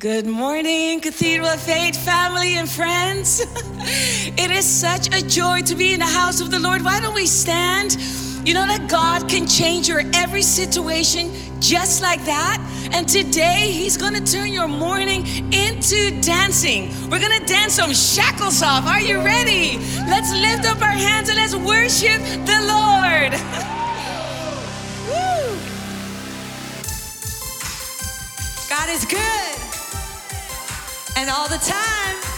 Good morning, Cathedral of Faith family and friends. it is such a joy to be in the house of the Lord. Why don't we stand? You know that God can change your every situation just like that. And today, He's gonna turn your morning into dancing. We're gonna dance some shackles off. Are you ready? Let's lift up our hands and let's worship the Lord. God is good. And all the time.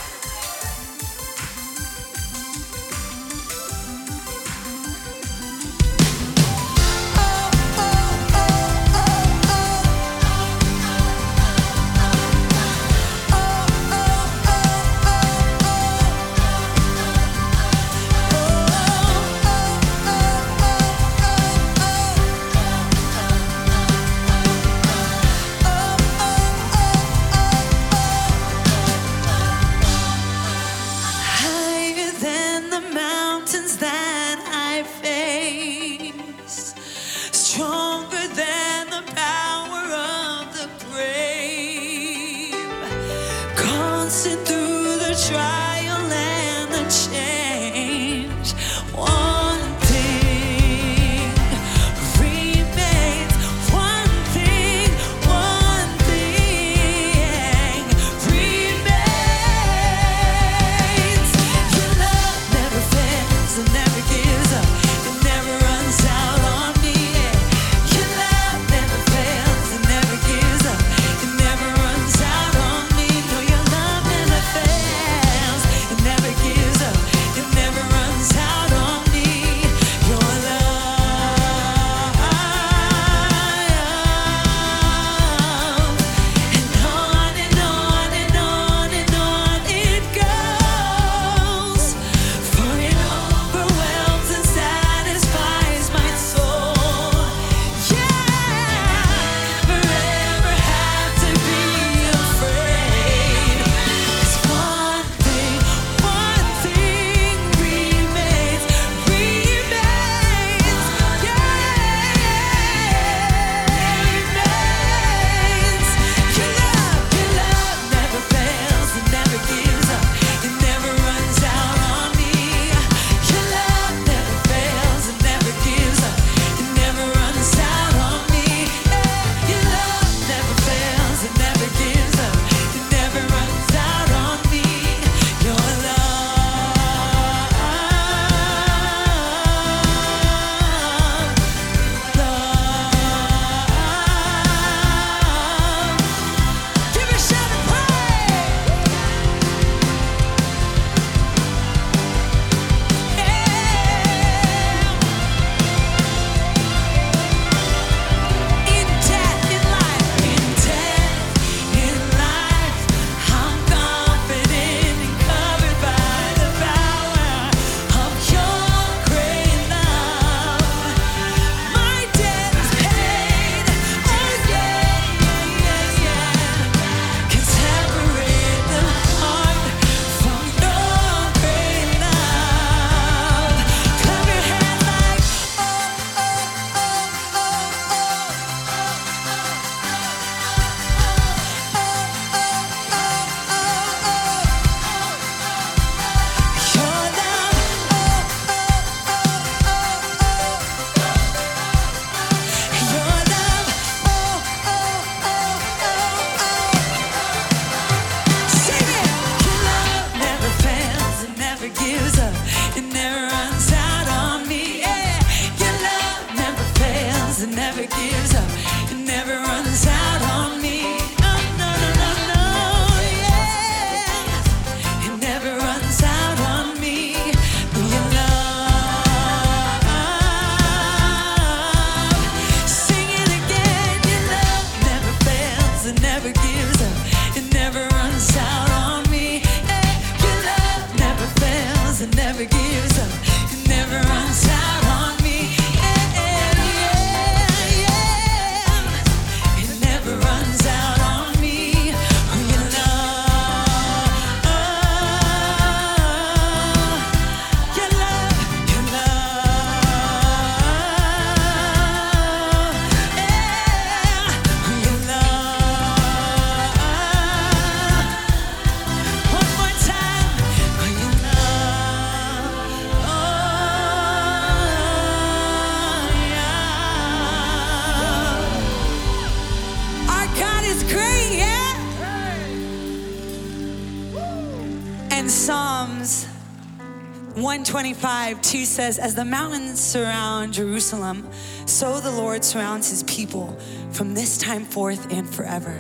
Says, As the mountains surround Jerusalem, so the Lord surrounds his people from this time forth and forever.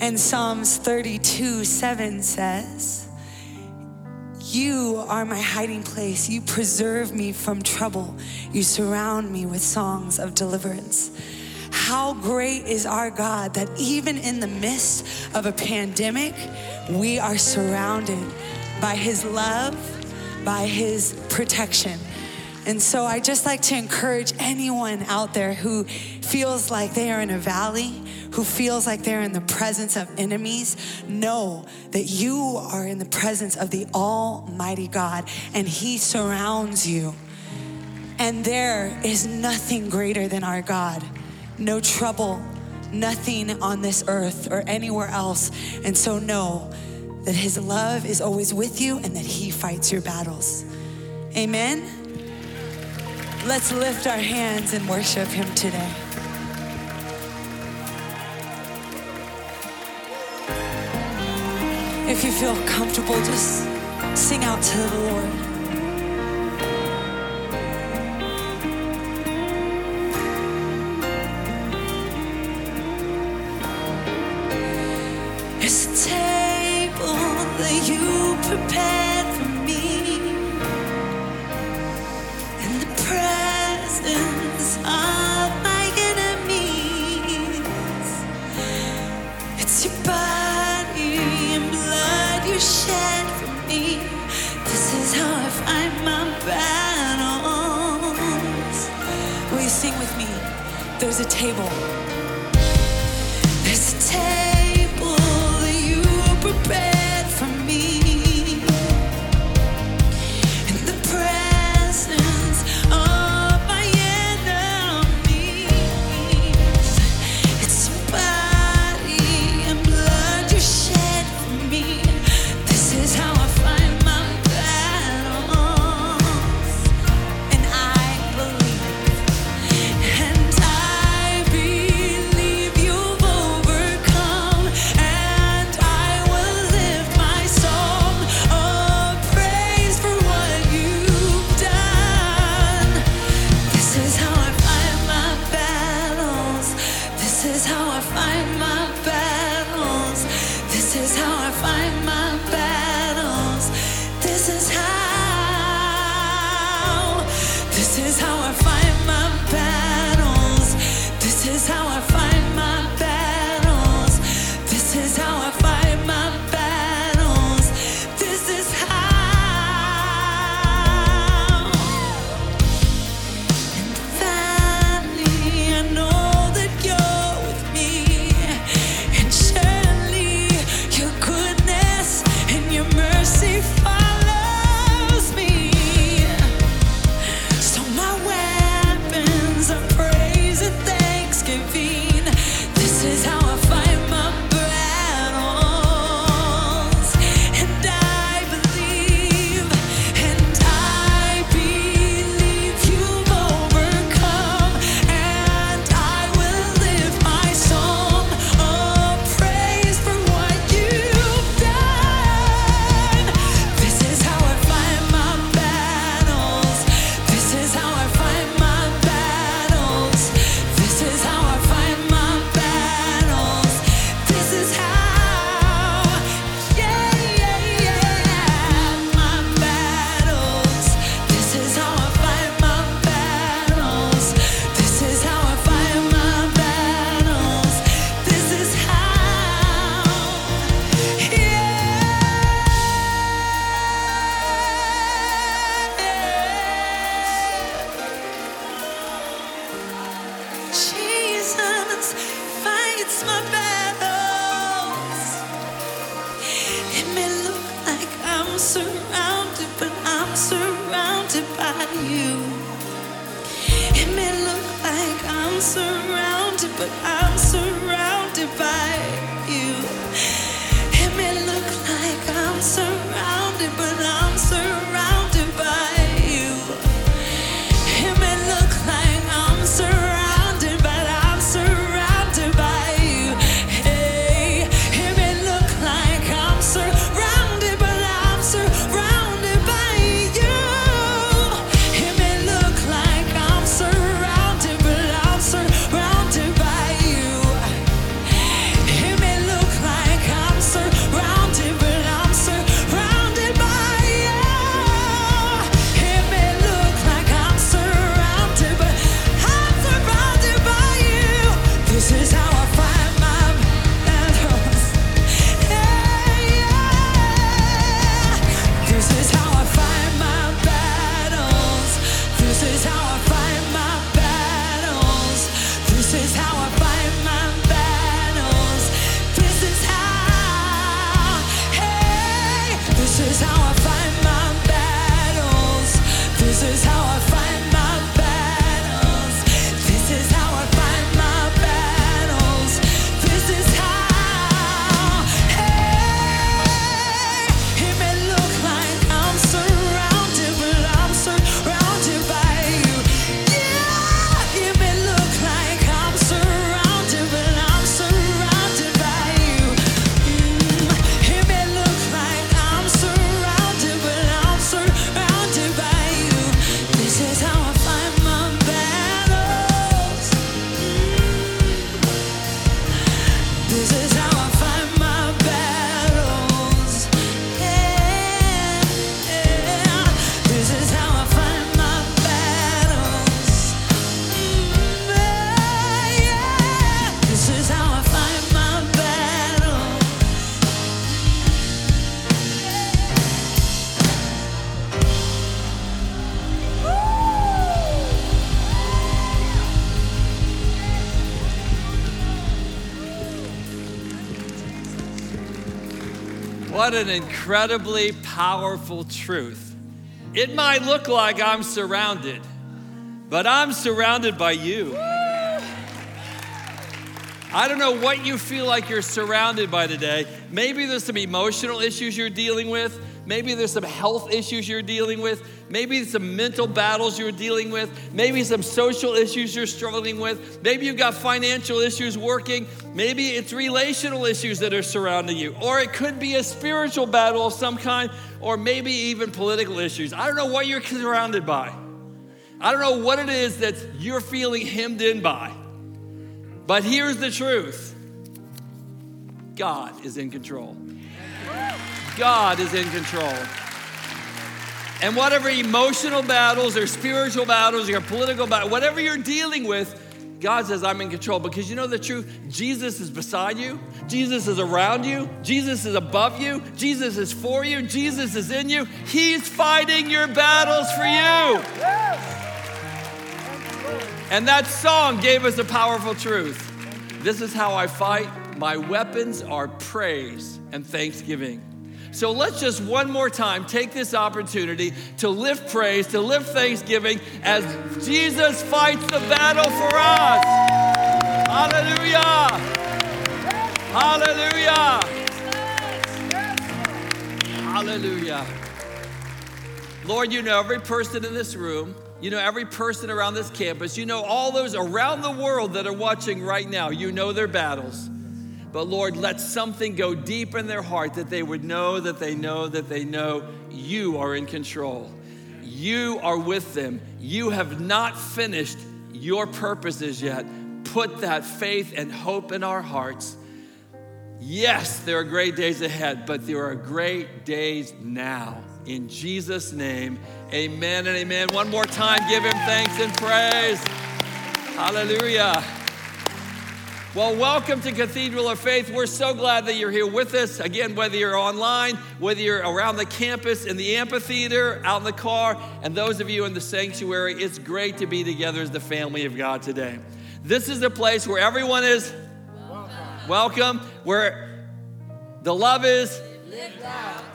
And Psalms 32 7 says, You are my hiding place. You preserve me from trouble. You surround me with songs of deliverance. How great is our God that even in the midst of a pandemic, we are surrounded by his love, by his protection. And so I just like to encourage anyone out there who feels like they are in a valley, who feels like they're in the presence of enemies, know that you are in the presence of the Almighty God and He surrounds you. And there is nothing greater than our God. No trouble, nothing on this earth or anywhere else. And so know that His love is always with you and that He fights your battles. Amen. Let's lift our hands and worship Him today. If you feel comfortable, just sing out to the Lord. There's a table. Fight my What an incredibly powerful truth. It might look like I'm surrounded, but I'm surrounded by you. I don't know what you feel like you're surrounded by today. Maybe there's some emotional issues you're dealing with. Maybe there's some health issues you're dealing with. Maybe some mental battles you're dealing with. Maybe some social issues you're struggling with. Maybe you've got financial issues working. Maybe it's relational issues that are surrounding you. Or it could be a spiritual battle of some kind, or maybe even political issues. I don't know what you're surrounded by. I don't know what it is that you're feeling hemmed in by. But here's the truth God is in control. God is in control. And whatever emotional battles or spiritual battles or political battles, whatever you're dealing with, God says, I'm in control. Because you know the truth? Jesus is beside you, Jesus is around you, Jesus is above you, Jesus is for you, Jesus is in you. He's fighting your battles for you. And that song gave us a powerful truth. This is how I fight. My weapons are praise and thanksgiving. So let's just one more time take this opportunity to lift praise, to lift thanksgiving as Jesus fights the battle for us. Hallelujah! Hallelujah! Hallelujah. Lord, you know every person in this room. You know every person around this campus. You know all those around the world that are watching right now. You know their battles. But Lord, let something go deep in their heart that they would know that they know that they know you are in control. You are with them. You have not finished your purposes yet. Put that faith and hope in our hearts. Yes, there are great days ahead, but there are great days now. In Jesus' name, amen and amen. One more time, give him thanks and praise. Hallelujah. Well, welcome to Cathedral of Faith. We're so glad that you're here with us. Again, whether you're online, whether you're around the campus, in the amphitheater, out in the car, and those of you in the sanctuary, it's great to be together as the family of God today. This is a place where everyone is welcome, where the love is,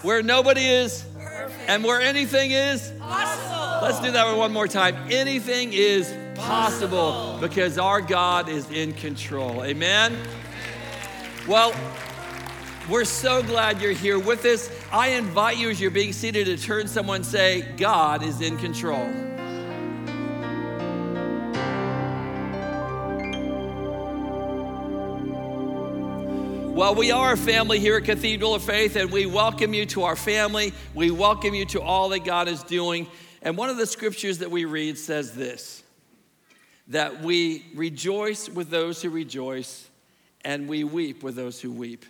where nobody is, and where anything is possible. Let's do that one more time. Anything is possible because our God is in control. Amen. Well, we're so glad you're here with us. I invite you as you're being seated to turn someone say, God is in control. Well, we are a family here at Cathedral of Faith, and we welcome you to our family. We welcome you to all that God is doing. And one of the scriptures that we read says this that we rejoice with those who rejoice, and we weep with those who weep.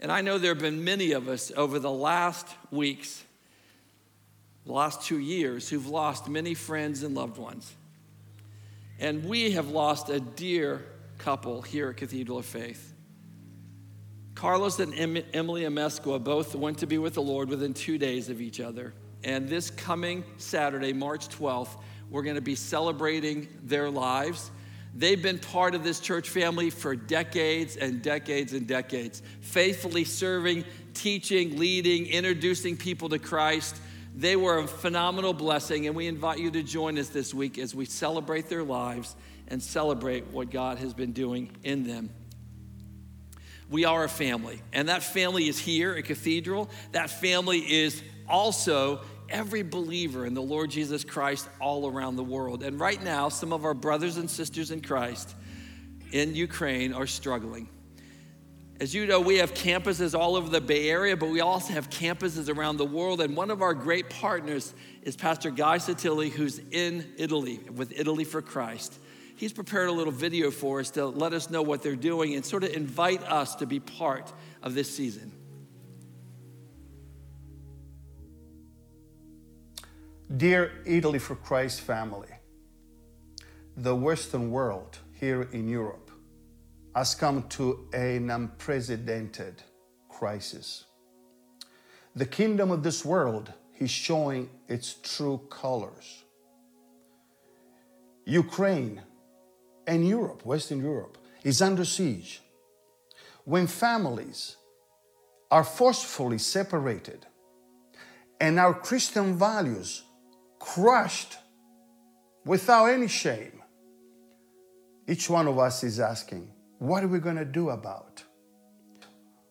And I know there have been many of us over the last weeks, the last two years, who've lost many friends and loved ones. And we have lost a dear couple here at Cathedral of Faith. Carlos and Emily Amesqua both went to be with the Lord within two days of each other. And this coming Saturday, March 12th, we're going to be celebrating their lives. They've been part of this church family for decades and decades and decades, faithfully serving teaching, leading, introducing people to Christ. They were a phenomenal blessing, and we invite you to join us this week as we celebrate their lives and celebrate what God has been doing in them. We are a family, and that family is here at Cathedral. That family is also every believer in the Lord Jesus Christ all around the world. And right now, some of our brothers and sisters in Christ in Ukraine are struggling. As you know, we have campuses all over the Bay Area, but we also have campuses around the world. And one of our great partners is Pastor Guy Sottile, who's in Italy with Italy for Christ. He's prepared a little video for us to let us know what they're doing and sort of invite us to be part of this season. Dear Italy for Christ family, the Western world here in Europe has come to an unprecedented crisis. The kingdom of this world is showing its true colors. Ukraine and Europe, Western Europe, is under siege. When families are forcefully separated and our Christian values crushed without any shame, each one of us is asking, what are we going to do about?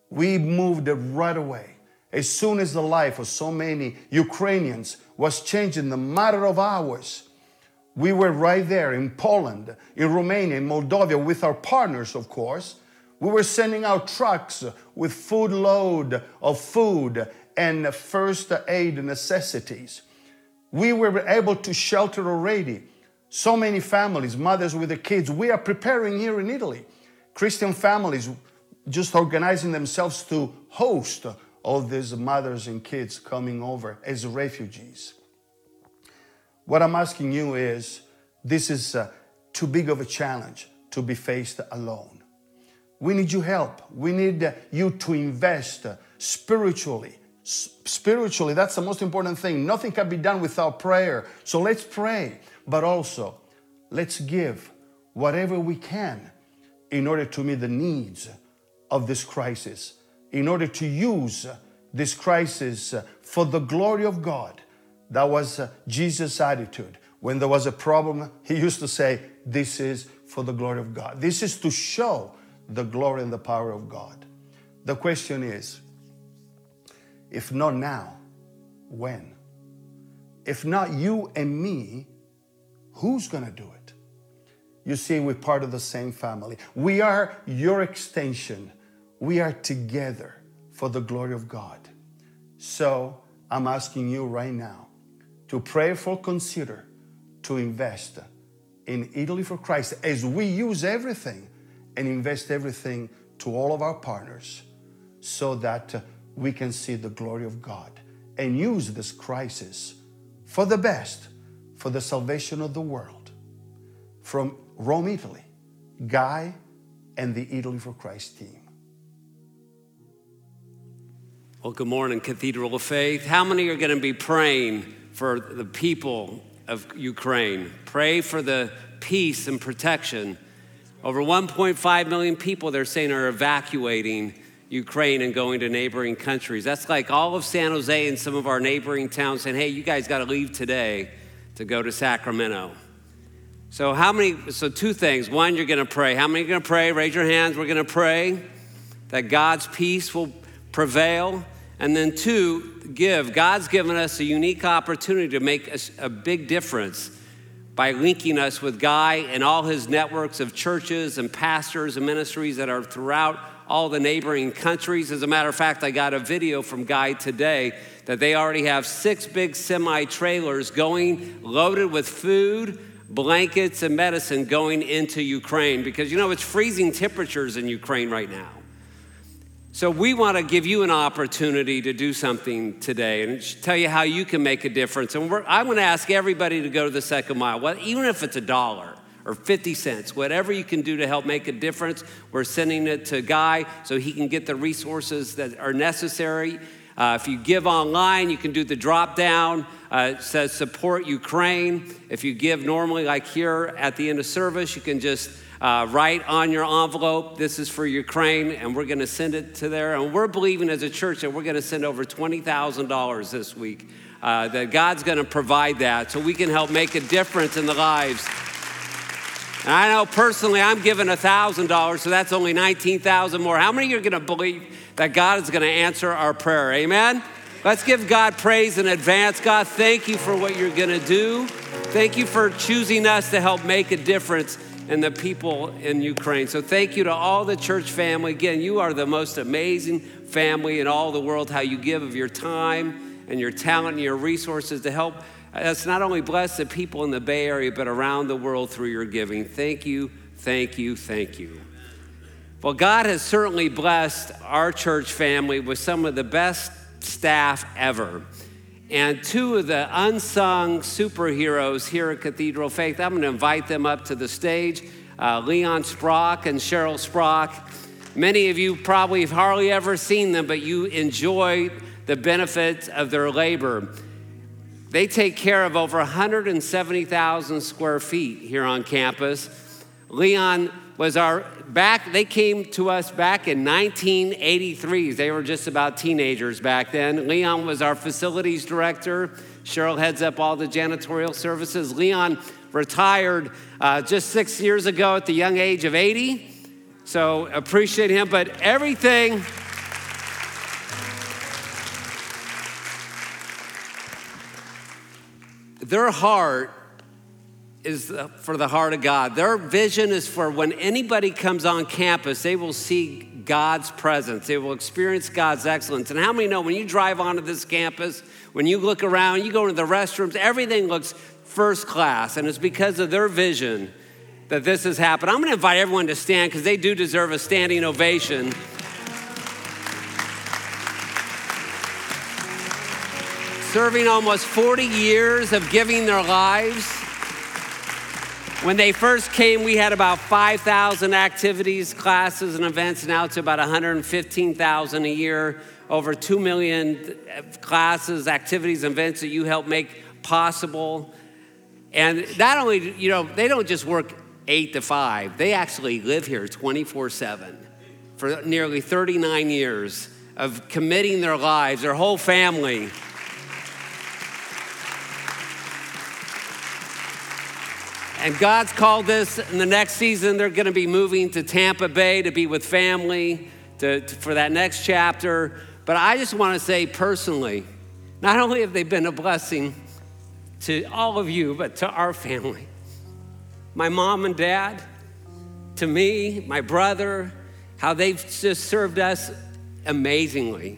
We moved right away. As soon as the life of so many Ukrainians was changed in the matter of hours, we were right there in Poland, in Romania, in Moldova with our partners, of course. We were sending out trucks with food load of food and first aid necessities. We were able to shelter already so many families, mothers with their kids. We are preparing here in Italy. Christian families just organizing themselves to host all these mothers and kids coming over as refugees. What I'm asking you is this is uh, too big of a challenge to be faced alone. We need your help. We need uh, you to invest uh, spiritually. Spiritually, that's the most important thing. Nothing can be done without prayer. So let's pray, but also let's give whatever we can in order to meet the needs of this crisis, in order to use this crisis for the glory of God. That was uh, Jesus' attitude. When there was a problem, he used to say, This is for the glory of God. This is to show the glory and the power of God. The question is, if not now, when? If not you and me, who's going to do it? You see, we're part of the same family. We are your extension. We are together for the glory of God. So I'm asking you right now to prayerful consider to invest in Italy for Christ as we use everything and invest everything to all of our partners so that we can see the glory of God and use this crisis for the best, for the salvation of the world. From Rome, Italy, Guy and the Italy for Christ team. Well, good morning, Cathedral of Faith. How many are going to be praying for the people of Ukraine? Pray for the peace and protection. Over 1.5 million people, they're saying, are evacuating Ukraine and going to neighboring countries. That's like all of San Jose and some of our neighboring towns saying, hey, you guys got to leave today to go to Sacramento. So, how many? So, two things. One, you're going to pray. How many are going to pray? Raise your hands. We're going to pray that God's peace will prevail. And then, two, give. God's given us a unique opportunity to make a, a big difference by linking us with Guy and all his networks of churches and pastors and ministries that are throughout all the neighboring countries. As a matter of fact, I got a video from Guy today that they already have six big semi trailers going loaded with food, blankets, and medicine going into Ukraine because you know it's freezing temperatures in Ukraine right now. So, we want to give you an opportunity to do something today and tell you how you can make a difference. And I'm going to ask everybody to go to the second mile, well, even if it's a dollar or 50 cents, whatever you can do to help make a difference. We're sending it to Guy so he can get the resources that are necessary. Uh, if you give online, you can do the drop down. Uh, it says support Ukraine. If you give normally, like here at the end of service, you can just uh, write on your envelope, this is for Ukraine, and we're going to send it to there. And we're believing as a church that we're going to send over $20,000 this week. Uh, that God's going to provide that so we can help make a difference in the lives. And I know personally I'm giving $1,000, so that's only 19,000 more. How many are going to believe that God is going to answer our prayer? Amen? Let's give God praise in advance. God, thank you for what you're going to do. Thank you for choosing us to help make a difference in the people in Ukraine. So thank you to all the church family. Again, you are the most amazing family in all the world, how you give of your time and your talent and your resources to help us not only blessed the people in the Bay Area, but around the world through your giving. Thank you, thank you, thank you. Well, God has certainly blessed our church family with some of the best staff ever. And two of the unsung superheroes here at Cathedral Faith, I'm going to invite them up to the stage uh, Leon Sprock and Cheryl Sprock. Many of you probably have hardly ever seen them, but you enjoy the benefits of their labor. They take care of over 170,000 square feet here on campus. Leon was our back, they came to us back in 1983. They were just about teenagers back then. Leon was our facilities director. Cheryl heads up all the janitorial services. Leon retired uh, just six years ago at the young age of 80. So appreciate him. But everything, their heart is for the heart of God. Their vision is for when anybody comes on campus, they will see God's presence. They will experience God's excellence. And how many know when you drive onto this campus, when you look around, you go into the restrooms, everything looks first class. And it's because of their vision that this has happened. I'm going to invite everyone to stand because they do deserve a standing ovation. Serving almost 40 years of giving their lives. When they first came, we had about 5,000 activities, classes, and events. Now it's about 115,000 a year. Over 2 million uh, classes, activities, and events that you help make possible. And not only, you know, they don't just work eight to five, they actually live here 24 7 for nearly 39 years of committing their lives, their whole family. And God's called this in the next season, they're going to be moving to Tampa Bay to be with family to, to- for that next chapter. But I just want to say personally, not only have they been a blessing to all of you, but to our family. My mom and dad, to me, my brother, how they've just served us amazingly.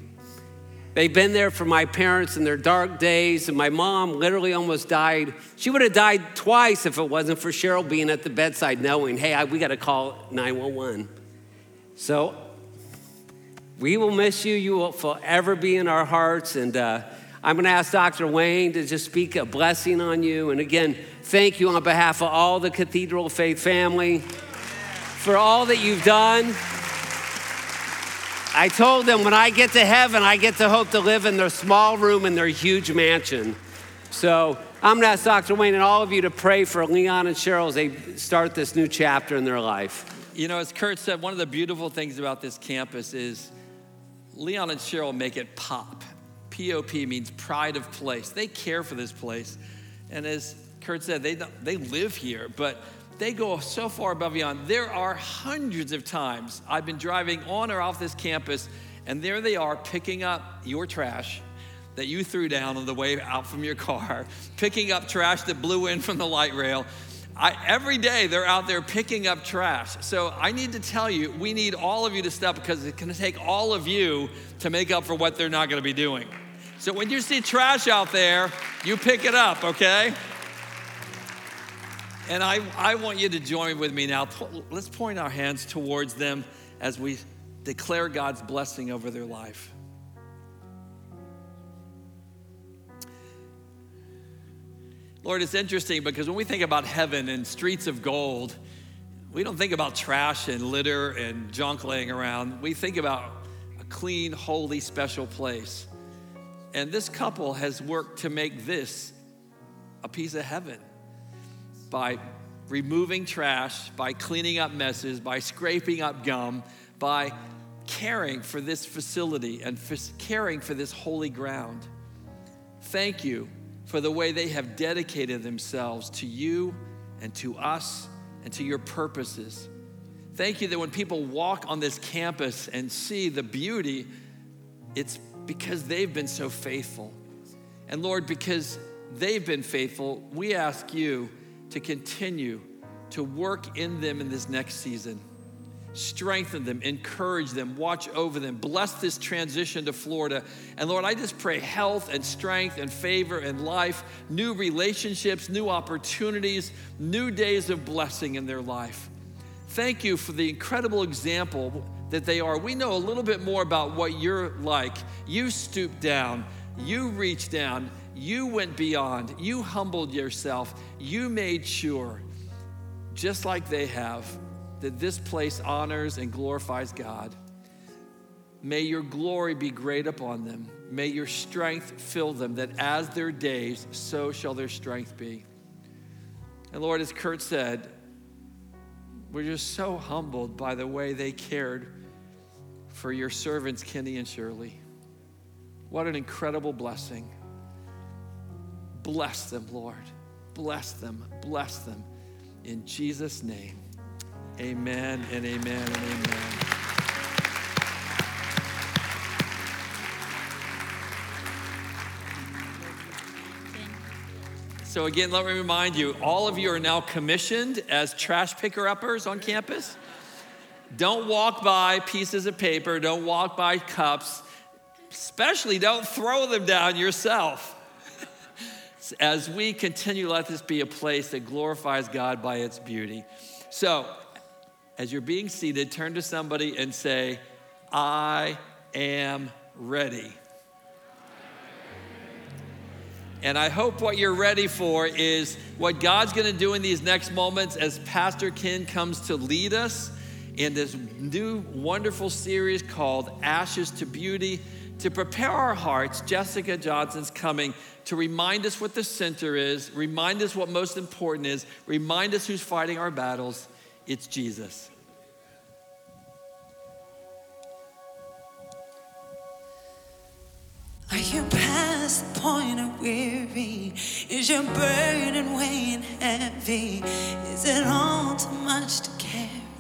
They've been there for my parents in their dark days, and my mom literally almost died. She would have died twice if it wasn't for Cheryl being at the bedside, knowing, hey, I, we got to call 911. So we will miss you. You will forever be in our hearts. And uh, I'm going to ask Dr. Wayne to just speak a blessing on you. And again, thank you on behalf of all the Cathedral Faith family for all that you've done. I told them when I get to heaven, I get to hope to live in their small room in their huge mansion. So I'm going to ask Dr. Wayne and all of you to pray for Leon and Cheryl as they start this new chapter in their life. You know, as Kurt said, one of the beautiful things about this campus is Leon and Cheryl make it pop. POP means pride of place. They care for this place. And as Kurt said, they, they live here, but they go so far above beyond. There are hundreds of times I've been driving on or off this campus, and there they are picking up your trash that you threw down on the way out from your car, picking up trash that blew in from the light rail. I, every day they're out there picking up trash. So I need to tell you, we need all of you to step because it's going to take all of you to make up for what they're not going to be doing. So when you see trash out there, you pick it up, okay? And I, I want you to join with me now. Let's point our hands towards them as we declare God's blessing over their life. Lord, it's interesting because when we think about heaven and streets of gold, we don't think about trash and litter and junk laying around. We think about a clean, holy, special place. And this couple has worked to make this a piece of heaven by removing trash, by cleaning up messes, by scraping up gum, by caring for this facility and for caring for this holy ground. Thank you for the way they have dedicated themselves to you and to us and to your purposes. Thank you that when people walk on this campus and see the beauty, it's because they've been so faithful. And Lord, because they've been faithful, we ask you to continue to work in them in this next season. Strengthen them, encourage them, watch over them, bless this transition to Florida. And Lord, I just pray health and strength and favor and life, new relationships, new opportunities, new days of blessing in their life. Thank you for the incredible example that they are. We know a little bit more about what you're like. You stoop down, you reach down, you went beyond, you humbled yourself, you made sure, just like they have, that this place honors and glorifies God. May your glory be great upon them. May your strength fill them, that as their days, so shall their strength be. And Lord, as Kurt said, we're just so humbled by the way they cared for your servants, Kenny and Shirley. What an incredible blessing. Bless them, Lord. Bless them. Bless them. In Jesus' name, amen and amen and amen. So, again, let me remind you all of you are now commissioned as trash picker uppers on campus. Don't walk by pieces of paper, don't walk by cups, especially don't throw them down yourself. As we continue, let this be a place that glorifies God by its beauty. So, as you're being seated, turn to somebody and say, I am ready. And I hope what you're ready for is what God's gonna do in these next moments as Pastor Ken comes to lead us in this new wonderful series called Ashes to Beauty. To prepare our hearts, Jessica Johnson's coming to remind us what the center is, remind us what most important is, remind us who's fighting our battles. It's Jesus. Are you past the point of weary? Is your burden weighing heavy? Is it all too much to?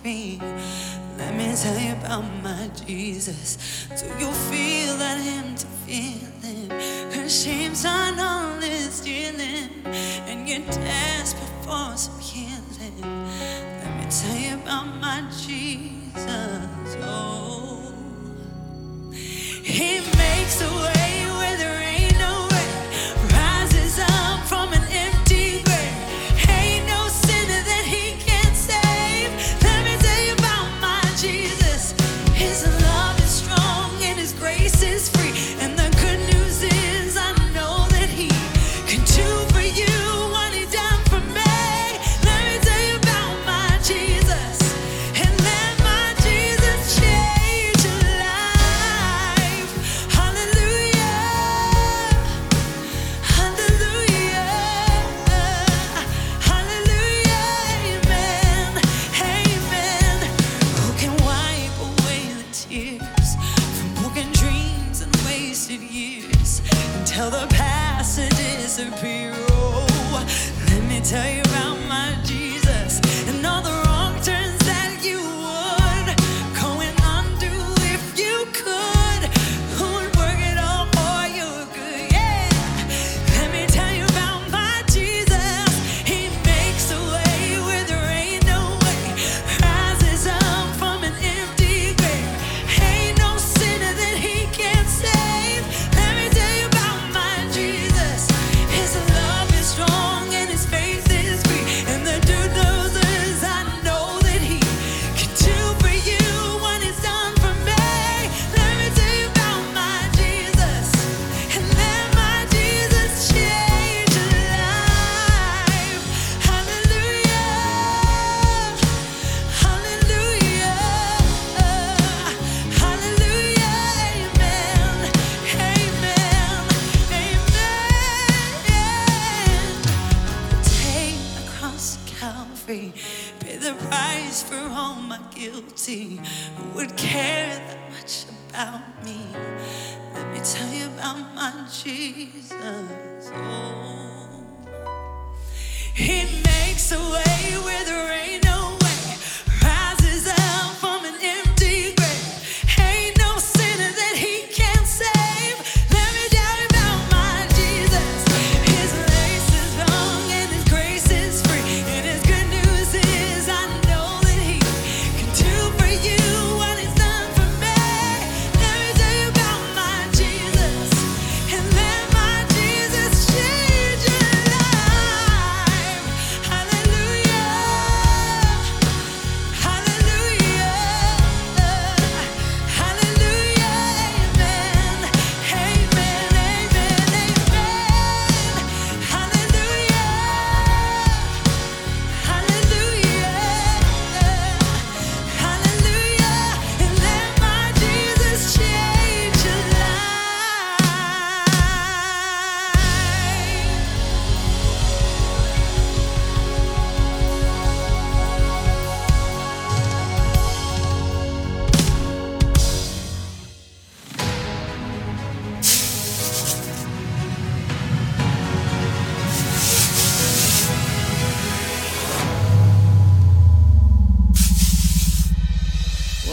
Let me tell you about my Jesus. Do you feel that empty feeling? Her shame's on all is stealing, and you're desperate for some healing. Let me tell you about my Jesus. Oh. He makes a way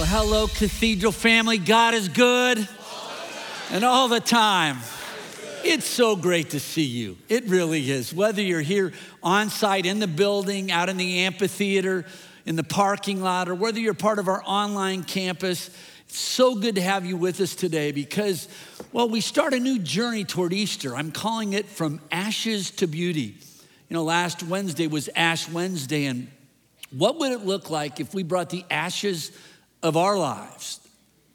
hello, Cathedral family. God is good and all the time. It's so great to see you. It really is. Whether you're here on site in the building, out in the amphitheater, in the parking lot, or whether you're part of our online campus, it's so good to have you with us today because, well, we start a new journey toward Easter. I'm calling it From Ashes to Beauty. You know, last Wednesday was Ash Wednesday, and what would it look like if we brought the ashes of our lives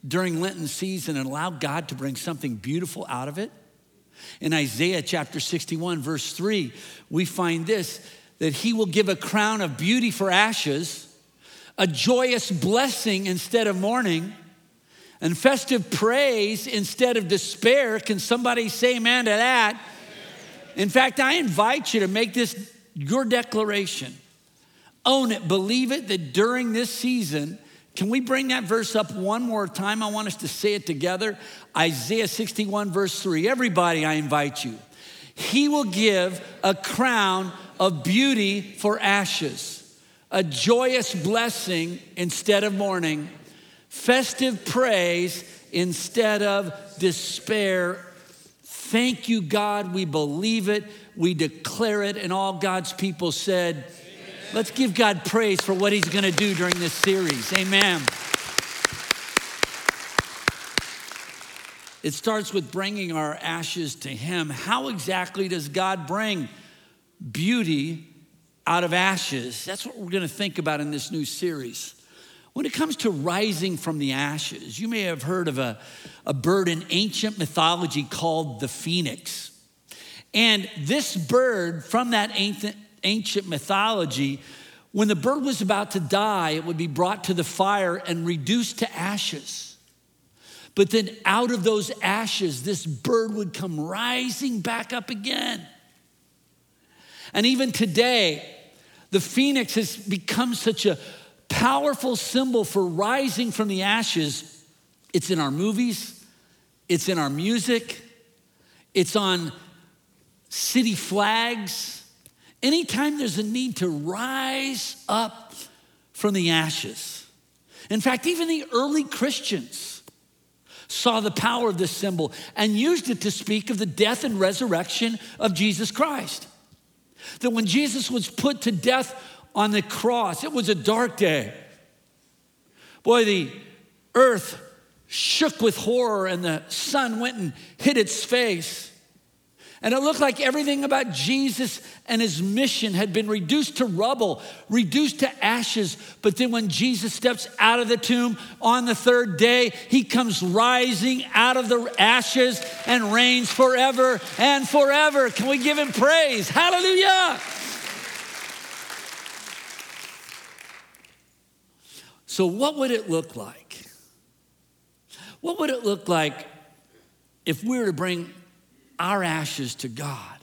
during Lenten season and allow God to bring something beautiful out of it? In Isaiah chapter 61, verse 3, we find this that he will give a crown of beauty for ashes, a joyous blessing instead of mourning, and festive praise instead of despair. Can somebody say amen to that? In fact, I invite you to make this your declaration. Own it, believe it that during this season, can we bring that verse up one more time? I want us to say it together. Isaiah 61, verse 3. Everybody, I invite you. He will give a crown of beauty for ashes, a joyous blessing instead of mourning, festive praise instead of despair. Thank you, God. We believe it, we declare it, and all God's people said, Let's give God praise for what He's going to do during this series. Amen. It starts with bringing our ashes to Him. How exactly does God bring beauty out of ashes? That's what we're going to think about in this new series. When it comes to rising from the ashes, you may have heard of a, a bird in ancient mythology called the phoenix. And this bird from that ancient, ancient mythology, when the bird was about to die, it would be brought to the fire and reduced to ashes. But then out of those ashes, this bird would come rising back up again. And even today, the phoenix has become such a powerful symbol for rising from the ashes. It's in our movies, it's in our music, it's on city flags. Anytime there's a need to rise up from the ashes. In fact, even the early Christians saw the power of this symbol and used it to speak of the death and resurrection of Jesus Christ. That when Jesus was put to death on the cross, it was a dark day. Boy, the earth shook with horror and the sun went and hid its face. And it looked like everything about Jesus and his mission had been reduced to rubble, reduced to ashes. But then when Jesus steps out of the tomb on the third day, he comes rising out of the ashes and reigns forever and forever. Can we give him praise? Hallelujah. So, what would it look like? What would it look like if we were to bring our ashes to God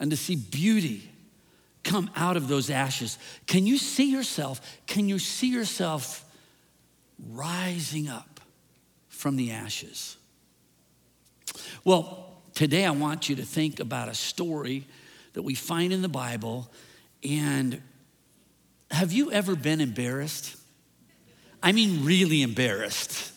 and to see beauty come out of those ashes. Can you see yourself? Can you see yourself rising up from the ashes? Well, today I want you to think about a story that we find in the Bible. And have you ever been embarrassed? I mean, really embarrassed.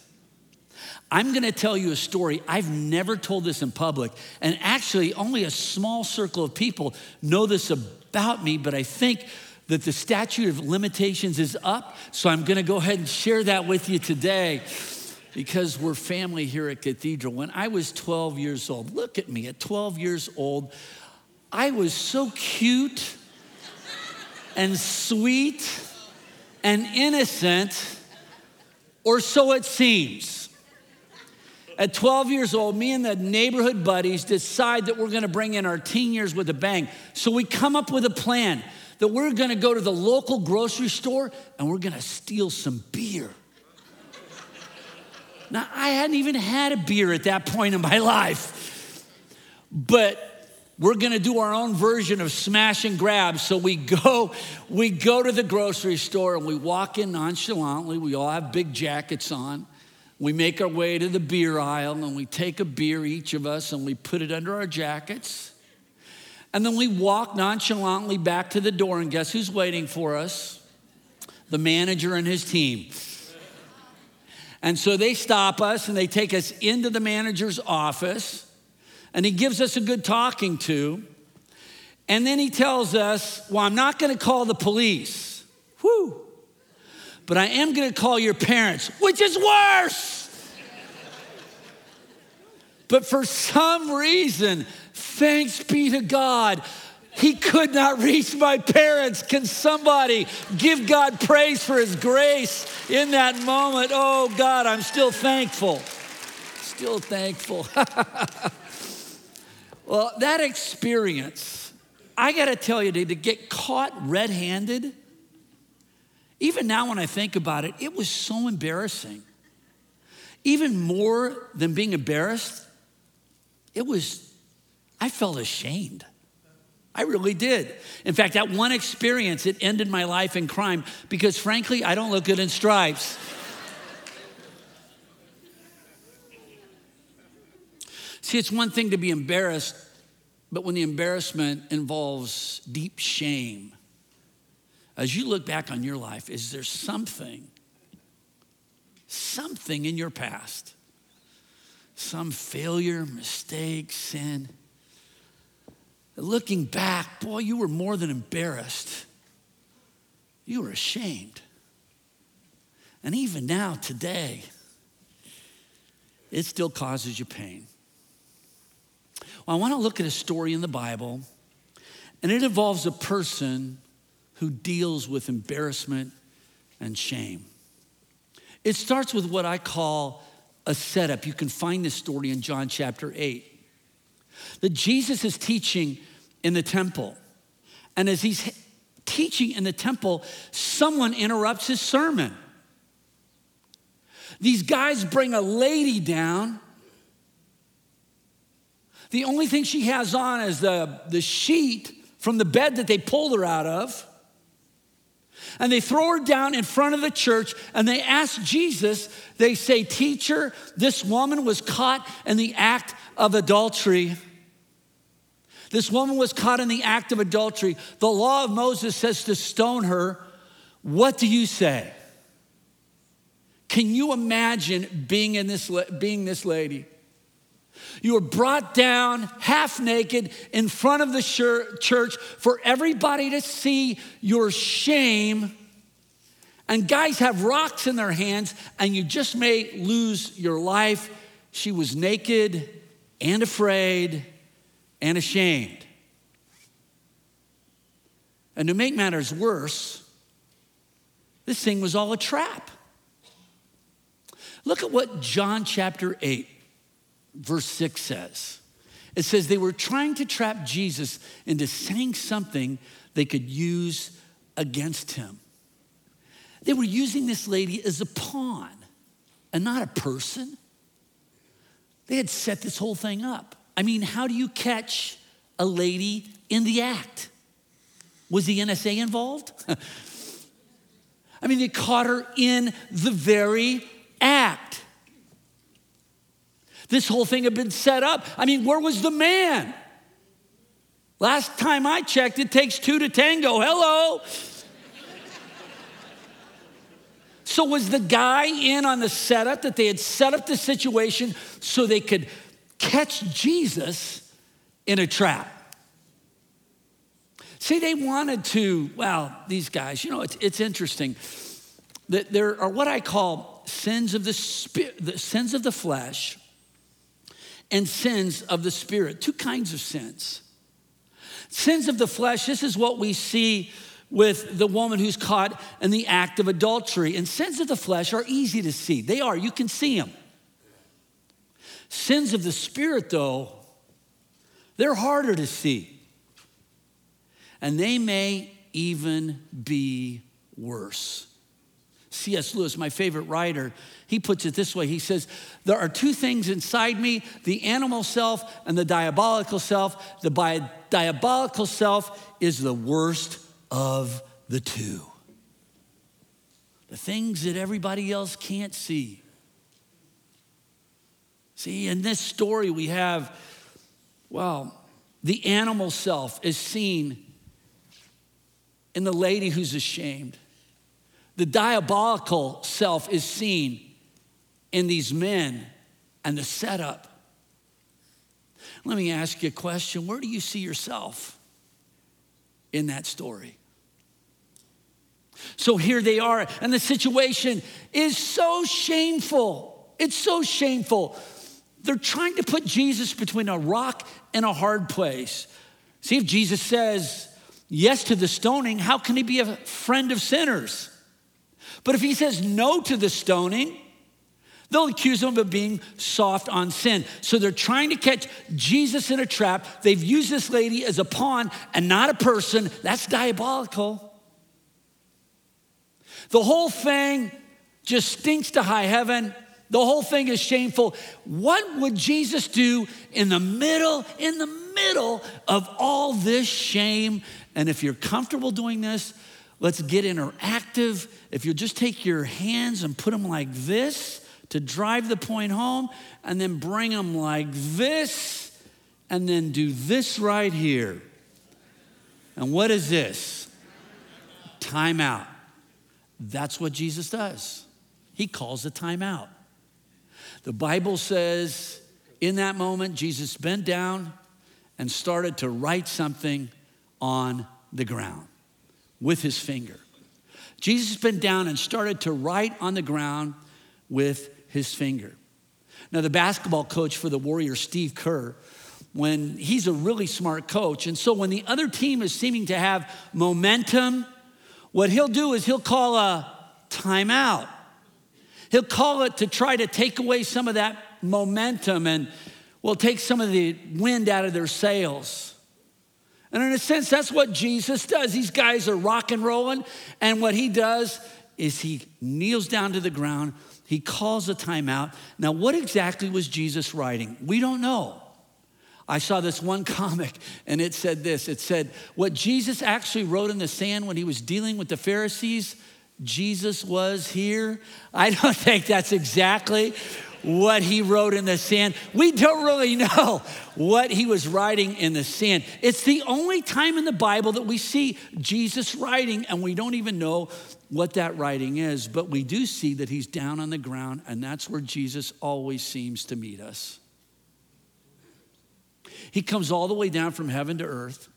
I'm gonna tell you a story. I've never told this in public, and actually, only a small circle of people know this about me, but I think that the statute of limitations is up, so I'm gonna go ahead and share that with you today because we're family here at Cathedral. When I was 12 years old, look at me, at 12 years old, I was so cute and sweet and innocent, or so it seems. At 12 years old, me and the neighborhood buddies decide that we're gonna bring in our teen years with a bang. So we come up with a plan that we're gonna go to the local grocery store and we're gonna steal some beer. Now, I hadn't even had a beer at that point in my life, but we're gonna do our own version of smash and grab. So we go, we go to the grocery store and we walk in nonchalantly. We all have big jackets on. We make our way to the beer aisle and we take a beer, each of us, and we put it under our jackets. And then we walk nonchalantly back to the door, and guess who's waiting for us? The manager and his team. And so they stop us and they take us into the manager's office, and he gives us a good talking to. And then he tells us, Well, I'm not gonna call the police. Whew. But I am gonna call your parents, which is worse. But for some reason, thanks be to God, he could not reach my parents. Can somebody give God praise for his grace in that moment? Oh, God, I'm still thankful. Still thankful. well, that experience, I got to tell you, to, to get caught red handed, even now when I think about it, it was so embarrassing. Even more than being embarrassed, it was, I felt ashamed. I really did. In fact, that one experience, it ended my life in crime because frankly, I don't look good in stripes. See, it's one thing to be embarrassed, but when the embarrassment involves deep shame, as you look back on your life, is there something, something in your past, some failure, mistake, sin? Looking back, boy, you were more than embarrassed. You were ashamed. And even now, today, it still causes you pain. Well, I want to look at a story in the Bible, and it involves a person who deals with embarrassment and shame. It starts with what I call a setup. You can find this story in John chapter 8. That Jesus is teaching in the temple. And as he's teaching in the temple, someone interrupts his sermon. These guys bring a lady down. The only thing she has on is the, the sheet from the bed that they pulled her out of. And they throw her down in front of the church and they ask Jesus, they say, Teacher, this woman was caught in the act of adultery. This woman was caught in the act of adultery. The law of Moses says to stone her. What do you say? Can you imagine being, in this, being this lady? You were brought down half naked in front of the church for everybody to see your shame. And guys have rocks in their hands, and you just may lose your life. She was naked and afraid and ashamed. And to make matters worse, this thing was all a trap. Look at what John chapter 8, verse 6 says. It says they were trying to trap Jesus into saying something they could use against him. They were using this lady as a pawn and not a person. They had set this whole thing up. I mean, how do you catch a lady in the act? Was the NSA involved? I mean, they caught her in the very. This whole thing had been set up. I mean, where was the man? Last time I checked, it takes two to tango. Hello. So, was the guy in on the setup that they had set up the situation so they could catch Jesus in a trap? See, they wanted to, well, these guys, you know, it's, it's interesting that there are what I call sins of the spirit, the sins of the flesh and sins of the spirit, two kinds of sins. Sins of the flesh, this is what we see with the woman who's caught in the act of adultery. And sins of the flesh are easy to see. They are, you can see them. Sins of the spirit, though, they're harder to see. And they may even be worse. C.S. Lewis, my favorite writer, he puts it this way He says, There are two things inside me the animal self and the diabolical self. The bi- diabolical self is the worst of the two. The things that everybody else can't see. See, in this story, we have, well, the animal self is seen in the lady who's ashamed. The diabolical self is seen in these men and the setup. Let me ask you a question where do you see yourself in that story? So here they are, and the situation is so shameful. It's so shameful. They're trying to put Jesus between a rock and a hard place. See, if Jesus says yes to the stoning, how can he be a friend of sinners? But if he says no to the stoning, they'll accuse him of being soft on sin. So they're trying to catch Jesus in a trap. They've used this lady as a pawn and not a person. That's diabolical. The whole thing just stinks to high heaven. The whole thing is shameful. What would Jesus do in the middle, in the middle of all this shame? And if you're comfortable doing this, let's get interactive. If you'll just take your hands and put them like this to drive the point home, and then bring them like this, and then do this right here. And what is this? Time out. That's what Jesus does. He calls a time out. The Bible says in that moment, Jesus bent down and started to write something on the ground with his finger. Jesus bent down and started to write on the ground with his finger. Now, the basketball coach for the Warriors, Steve Kerr, when he's a really smart coach, and so when the other team is seeming to have momentum, what he'll do is he'll call a timeout. He'll call it to try to take away some of that momentum and will take some of the wind out of their sails. And in a sense, that's what Jesus does. These guys are rock and rolling, and what he does is he kneels down to the ground, he calls a timeout. Now, what exactly was Jesus writing? We don't know. I saw this one comic and it said this it said, What Jesus actually wrote in the sand when he was dealing with the Pharisees, Jesus was here. I don't think that's exactly what he wrote in the sand. We don't really know what he was writing in the sand. It's the only time in the Bible that we see Jesus writing, and we don't even know what that writing is, but we do see that he's down on the ground, and that's where Jesus always seems to meet us. He comes all the way down from heaven to earth,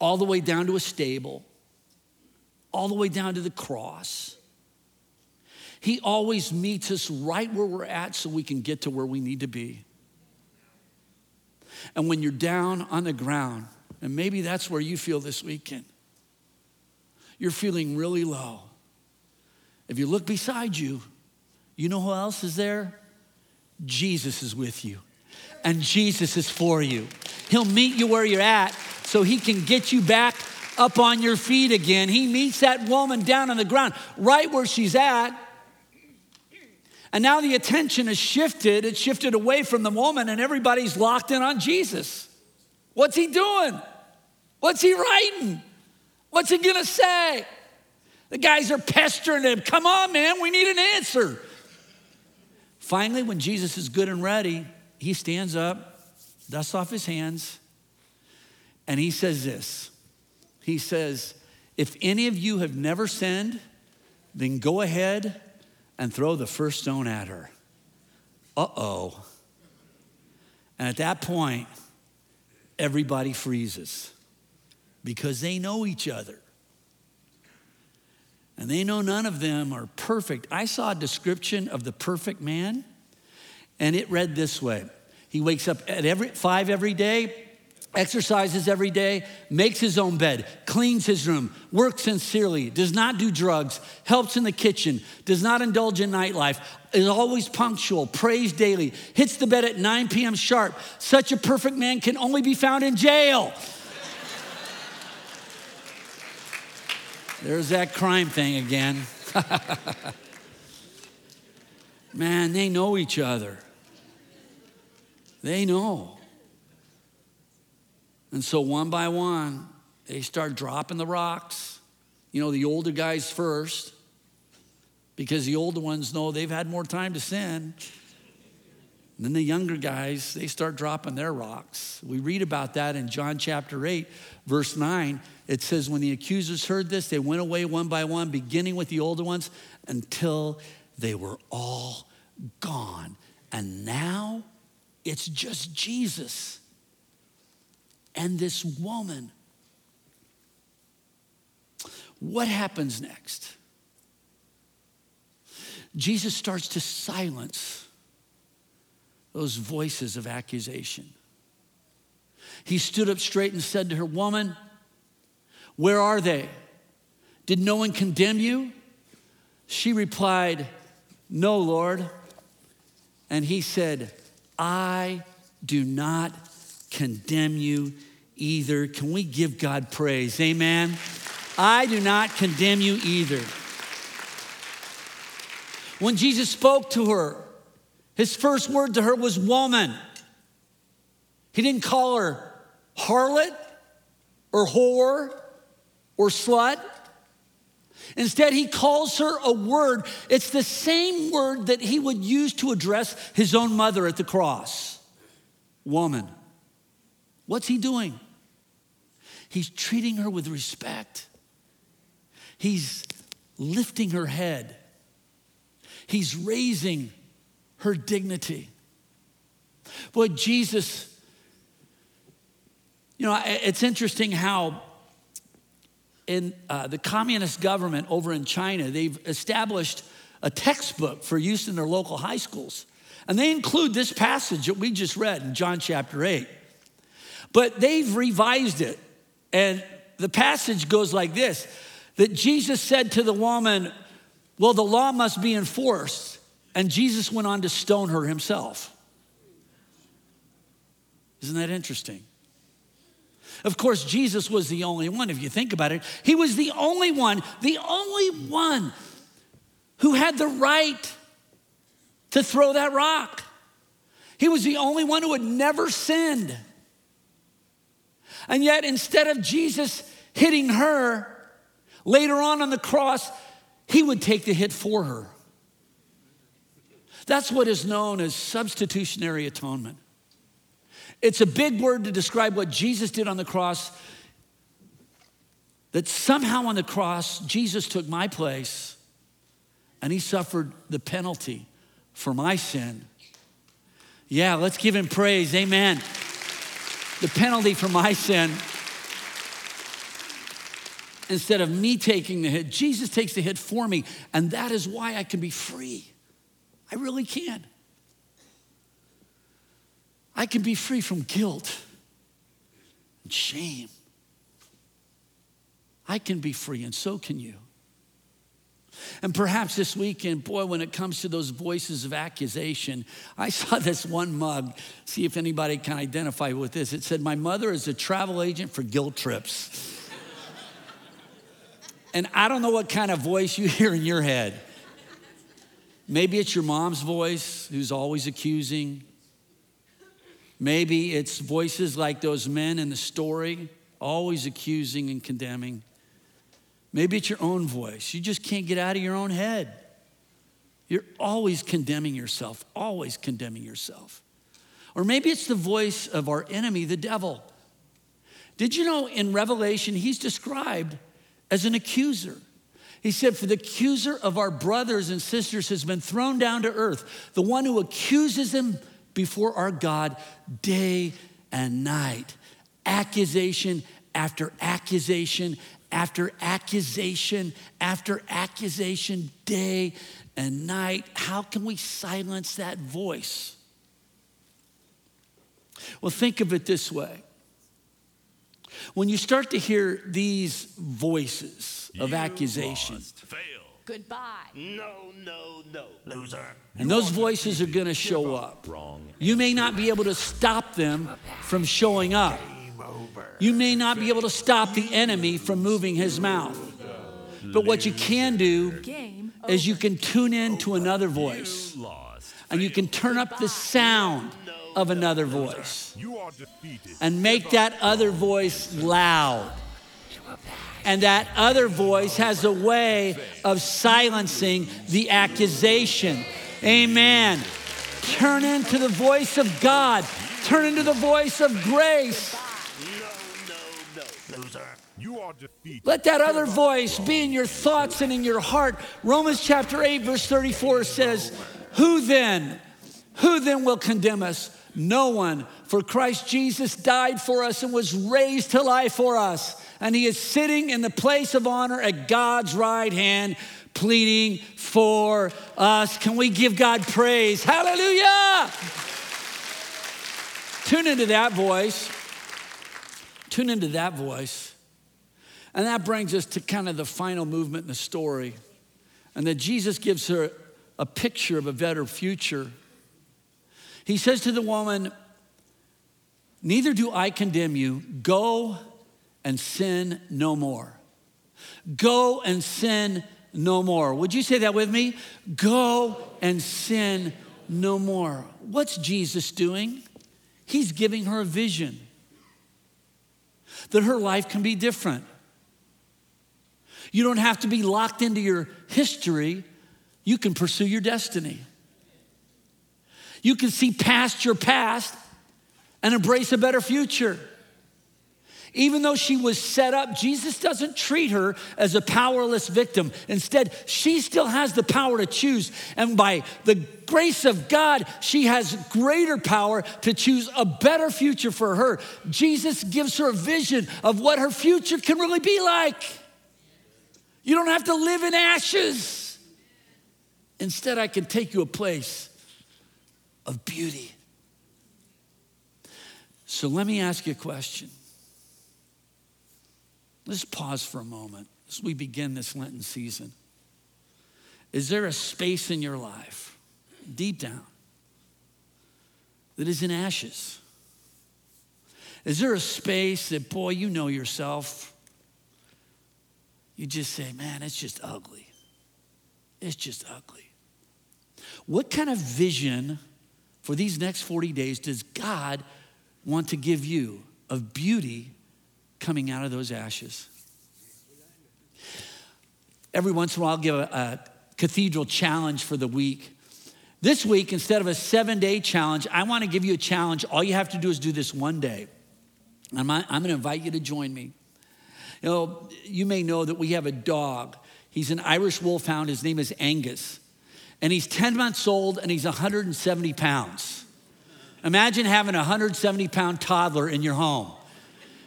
all the way down to a stable, all the way down to the cross. He always meets us right where we're at so we can get to where we need to be. And when you're down on the ground, and maybe that's where you feel this weekend, you're feeling really low. If you look beside you, you know who else is there? Jesus is with you, and Jesus is for you. He'll meet you where you're at so he can get you back up on your feet again. He meets that woman down on the ground, right where she's at. And now the attention has shifted. It's shifted away from the woman, and everybody's locked in on Jesus. What's he doing? What's he writing? What's he gonna say? The guys are pestering him. Come on, man, we need an answer. Finally, when Jesus is good and ready, he stands up, dusts off his hands, and he says this. He says, If any of you have never sinned, then go ahead and throw the first stone at her. Uh oh. And at that point, everybody freezes because they know each other. And they know none of them are perfect. I saw a description of the perfect man, and it read this way He wakes up at every five every day, exercises every day, makes his own bed, cleans his room, works sincerely, does not do drugs, helps in the kitchen, does not indulge in nightlife, is always punctual, prays daily, hits the bed at 9 p.m. sharp. Such a perfect man can only be found in jail. There's that crime thing again. Man, they know each other. They know. And so one by one, they start dropping the rocks. You know, the older guys first, because the older ones know they've had more time to sin. And then the younger guys, they start dropping their rocks. We read about that in John chapter 8, verse 9. It says, When the accusers heard this, they went away one by one, beginning with the older ones, until they were all gone. And now it's just Jesus and this woman. What happens next? Jesus starts to silence those voices of accusation. He stood up straight and said to her, Woman, where are they? Did no one condemn you? She replied, No, Lord. And he said, I do not condemn you either. Can we give God praise? Amen. I do not condemn you either. When Jesus spoke to her, his first word to her was woman. He didn't call her harlot or whore or slut. Instead, he calls her a word. It's the same word that he would use to address his own mother at the cross woman. What's he doing? He's treating her with respect. He's lifting her head. He's raising her dignity. Boy, Jesus, you know, it's interesting how in uh, the communist government over in China, they've established a textbook for use in their local high schools. And they include this passage that we just read in John chapter 8. But they've revised it. And the passage goes like this that Jesus said to the woman, Well, the law must be enforced. And Jesus went on to stone her himself. Isn't that interesting? Of course, Jesus was the only one, if you think about it. He was the only one, the only one who had the right to throw that rock. He was the only one who had never sinned. And yet, instead of Jesus hitting her, later on on the cross, he would take the hit for her. That's what is known as substitutionary atonement. It's a big word to describe what Jesus did on the cross. That somehow on the cross, Jesus took my place and he suffered the penalty for my sin. Yeah, let's give him praise. Amen. The penalty for my sin. Instead of me taking the hit, Jesus takes the hit for me. And that is why I can be free. I really can. I can be free from guilt and shame. I can be free, and so can you. And perhaps this weekend, boy, when it comes to those voices of accusation, I saw this one mug. See if anybody can identify with this. It said, My mother is a travel agent for guilt trips. and I don't know what kind of voice you hear in your head. Maybe it's your mom's voice who's always accusing. Maybe it's voices like those men in the story always accusing and condemning. Maybe it's your own voice. You just can't get out of your own head. You're always condemning yourself, always condemning yourself. Or maybe it's the voice of our enemy, the devil. Did you know in Revelation, he's described as an accuser? He said, For the accuser of our brothers and sisters has been thrown down to earth, the one who accuses them before our God day and night. Accusation after accusation after accusation after accusation, day and night. How can we silence that voice? Well, think of it this way. When you start to hear these voices of accusation, Goodbye. No, no, no. Loser. and those voices are going to show up, you may not be able to stop them from showing up. You may not be able to stop the enemy from moving his mouth. But what you can do is you can tune in to another voice and you can turn up the sound of another voice and make that other voice loud. And that other voice has a way of silencing the accusation. Amen. Turn into the voice of God, turn into the voice of grace. Let that other voice be in your thoughts and in your heart. Romans chapter 8, verse 34 says, Who then, who then will condemn us? No one. For Christ Jesus died for us and was raised to life for us. And he is sitting in the place of honor at God's right hand, pleading for us. Can we give God praise? Hallelujah! Tune into that voice. Tune into that voice. And that brings us to kind of the final movement in the story. And that Jesus gives her a picture of a better future. He says to the woman, Neither do I condemn you. Go and sin no more. Go and sin no more. Would you say that with me? Go and sin no more. What's Jesus doing? He's giving her a vision that her life can be different. You don't have to be locked into your history, you can pursue your destiny. You can see past your past and embrace a better future. Even though she was set up, Jesus doesn't treat her as a powerless victim. Instead, she still has the power to choose. And by the grace of God, she has greater power to choose a better future for her. Jesus gives her a vision of what her future can really be like. You don't have to live in ashes. Instead, I can take you a place of beauty. So let me ask you a question. Let's pause for a moment as we begin this Lenten season. Is there a space in your life, deep down, that is in ashes? Is there a space that, boy, you know yourself? You just say, man, it's just ugly. It's just ugly. What kind of vision for these next 40 days does God want to give you of beauty coming out of those ashes? Every once in a while, I'll give a, a cathedral challenge for the week. This week, instead of a seven day challenge, I want to give you a challenge. All you have to do is do this one day. I'm, I'm going to invite you to join me. You know, you may know that we have a dog. He's an Irish wolfhound. His name is Angus. And he's 10 months old and he's 170 pounds. Imagine having a 170 pound toddler in your home.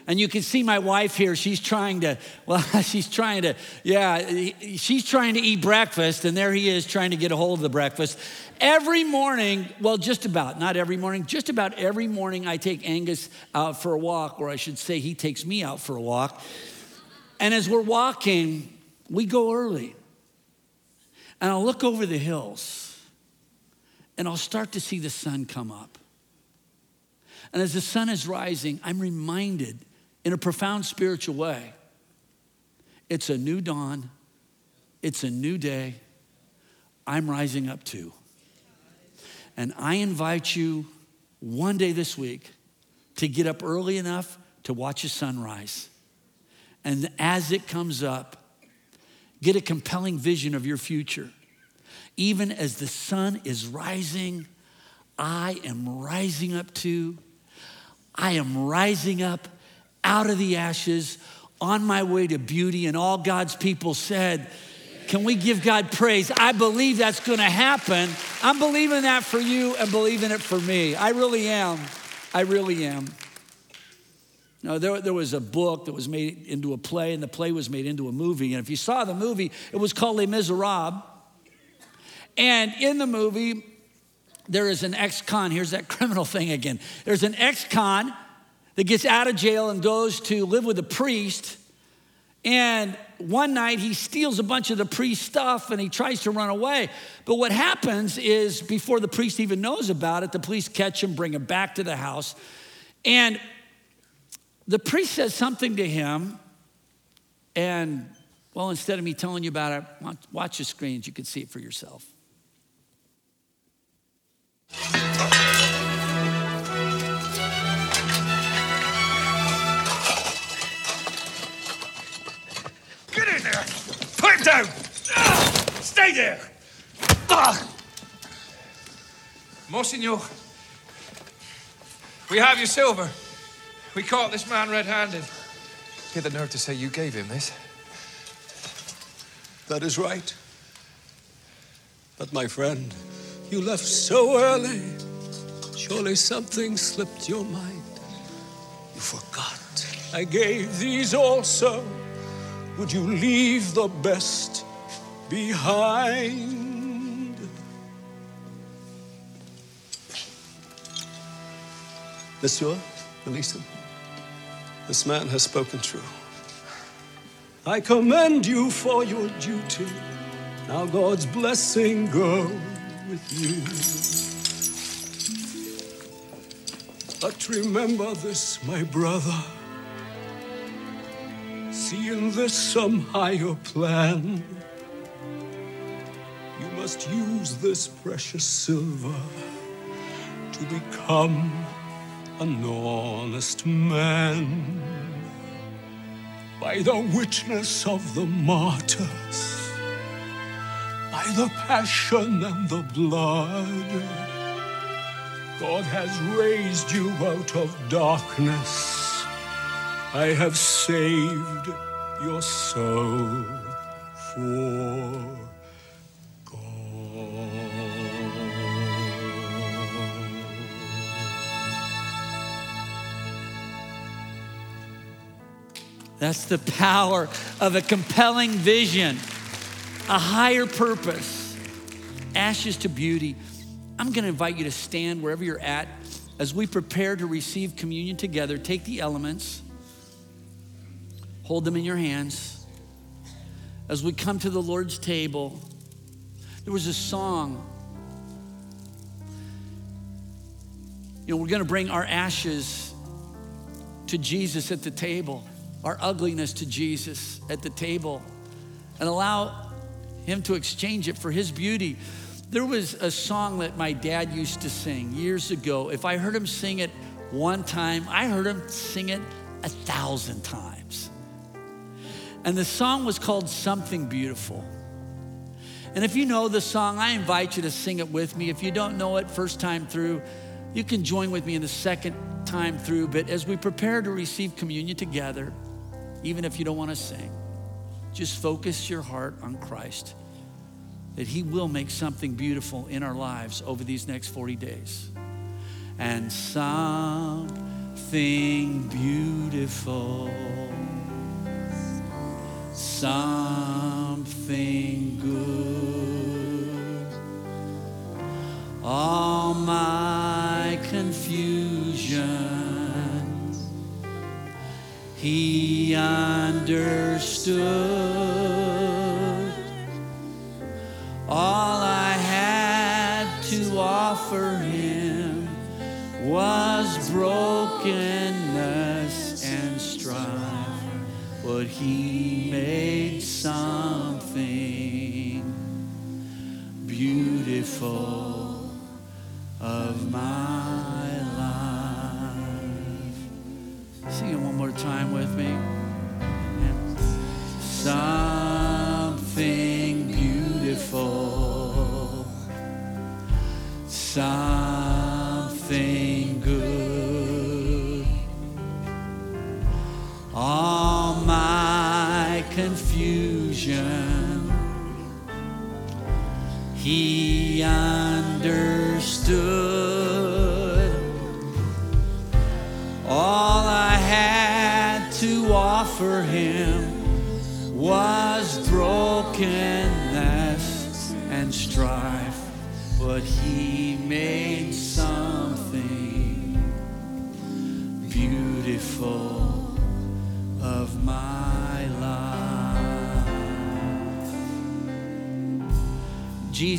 And you can see my wife here. She's trying to, well, she's trying to, yeah, she's trying to eat breakfast, and there he is trying to get a hold of the breakfast. Every morning, well, just about, not every morning, just about every morning, I take Angus out for a walk, or I should say, he takes me out for a walk. And as we're walking, we go early. And I'll look over the hills, and I'll start to see the sun come up. And as the sun is rising, I'm reminded in a profound spiritual way it's a new dawn, it's a new day. I'm rising up to. And I invite you one day this week to get up early enough to watch a sunrise. And as it comes up, get a compelling vision of your future. Even as the sun is rising, I am rising up to, I am rising up out of the ashes on my way to beauty. And all God's people said, Can we give God praise? I believe that's gonna happen. I'm believing that for you and believing it for me. I really am. I really am. Now, there, there was a book that was made into a play, and the play was made into a movie. And if you saw the movie, it was called Les Miserables. And in the movie, there is an ex con. Here's that criminal thing again. There's an ex con that gets out of jail and goes to live with a priest. And one night he steals a bunch of the priest's stuff and he tries to run away. But what happens is, before the priest even knows about it, the police catch him, bring him back to the house. And the priest says something to him. And, well, instead of me telling you about it, watch, the screens. You can see it for yourself. Get in there! Put it down! Ah! Stay there! Ah! Monsignor, we have your silver. We caught this man red handed. You had the nerve to say you gave him this. That is right. But my friend, you left so early. Surely something slipped your mind. You forgot. I gave these also. Would you leave the best behind? Monsieur, release him. This man has spoken true. I commend you for your duty. Now God's blessing go with you. But remember this, my brother. See in this some higher plan. You must use this precious silver to become an honest man by the witness of the martyrs, by the passion and the blood. God has raised you out of darkness. I have saved your soul for That's the power of a compelling vision, a higher purpose, ashes to beauty. I'm going to invite you to stand wherever you're at as we prepare to receive communion together. Take the elements, hold them in your hands. As we come to the Lord's table, there was a song. You know, we're going to bring our ashes to Jesus at the table our ugliness to Jesus at the table and allow Him to exchange it for His beauty. There was a song that my dad used to sing years ago. If I heard him sing it one time, I heard him sing it a thousand times. And the song was called Something Beautiful. And if you know the song, I invite you to sing it with me. If you don't know it first time through, you can join with me in the second time through. But as we prepare to receive communion together, even if you don't want to sing, just focus your heart on Christ, that He will make something beautiful in our lives over these next 40 days. And something beautiful, something good. All my confusion he understood. All I had to offer him was brokenness and strife, but he made something beautiful of my life. Sing it one more time with me. Something beautiful, something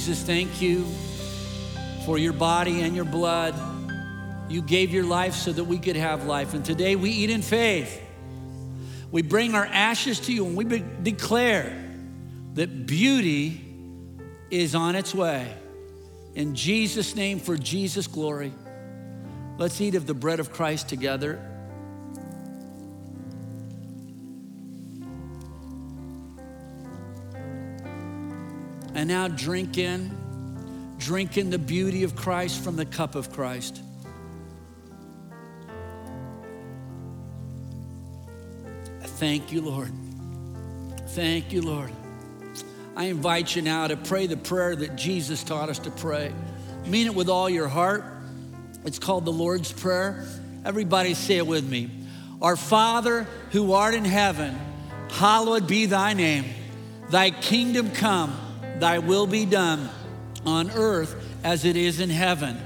Jesus, thank you for your body and your blood. You gave your life so that we could have life. And today we eat in faith. We bring our ashes to you and we declare that beauty is on its way. In Jesus' name, for Jesus' glory. Let's eat of the bread of Christ together. And now drink in, drink in the beauty of Christ from the cup of Christ. Thank you, Lord. Thank you, Lord. I invite you now to pray the prayer that Jesus taught us to pray. Mean it with all your heart. It's called the Lord's Prayer. Everybody say it with me. Our Father who art in heaven, hallowed be thy name. Thy kingdom come, thy will be done on earth as it is in heaven.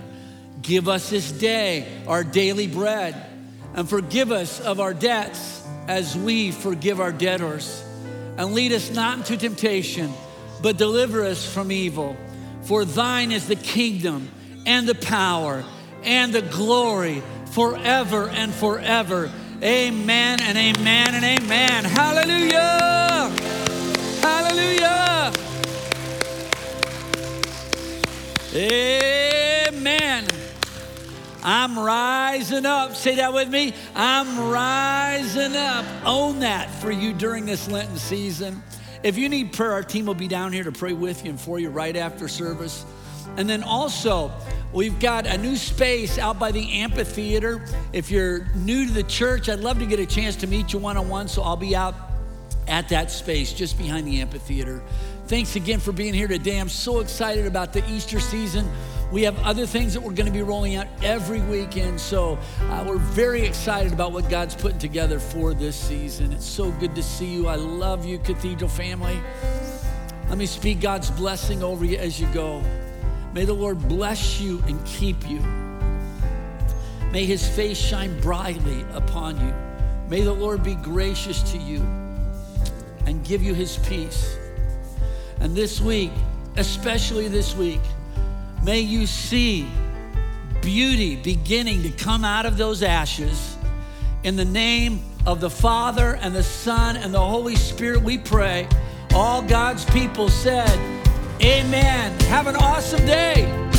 Give us this day our daily bread and forgive us of our debts as we forgive our debtors. And lead us not into temptation, but deliver us from evil. For thine is the kingdom and the power and the glory forever and forever. Amen and amen and amen. Hallelujah! Hallelujah! Amen. I'm rising up. Say that with me. I'm rising up. Own that for you during this Lenten season. If you need prayer, our team will be down here to pray with you and for you right after service. And then also, we've got a new space out by the amphitheater. If you're new to the church, I'd love to get a chance to meet you one on one. So I'll be out at that space just behind the amphitheater. Thanks again for being here today. I'm so excited about the Easter season. We have other things that we're going to be rolling out every weekend. So uh, we're very excited about what God's putting together for this season. It's so good to see you. I love you, Cathedral family. Let me speak God's blessing over you as you go. May the Lord bless you and keep you. May his face shine brightly upon you. May the Lord be gracious to you and give you his peace. And this week, especially this week, may you see beauty beginning to come out of those ashes. In the name of the Father and the Son and the Holy Spirit, we pray. All God's people said, Amen. Have an awesome day.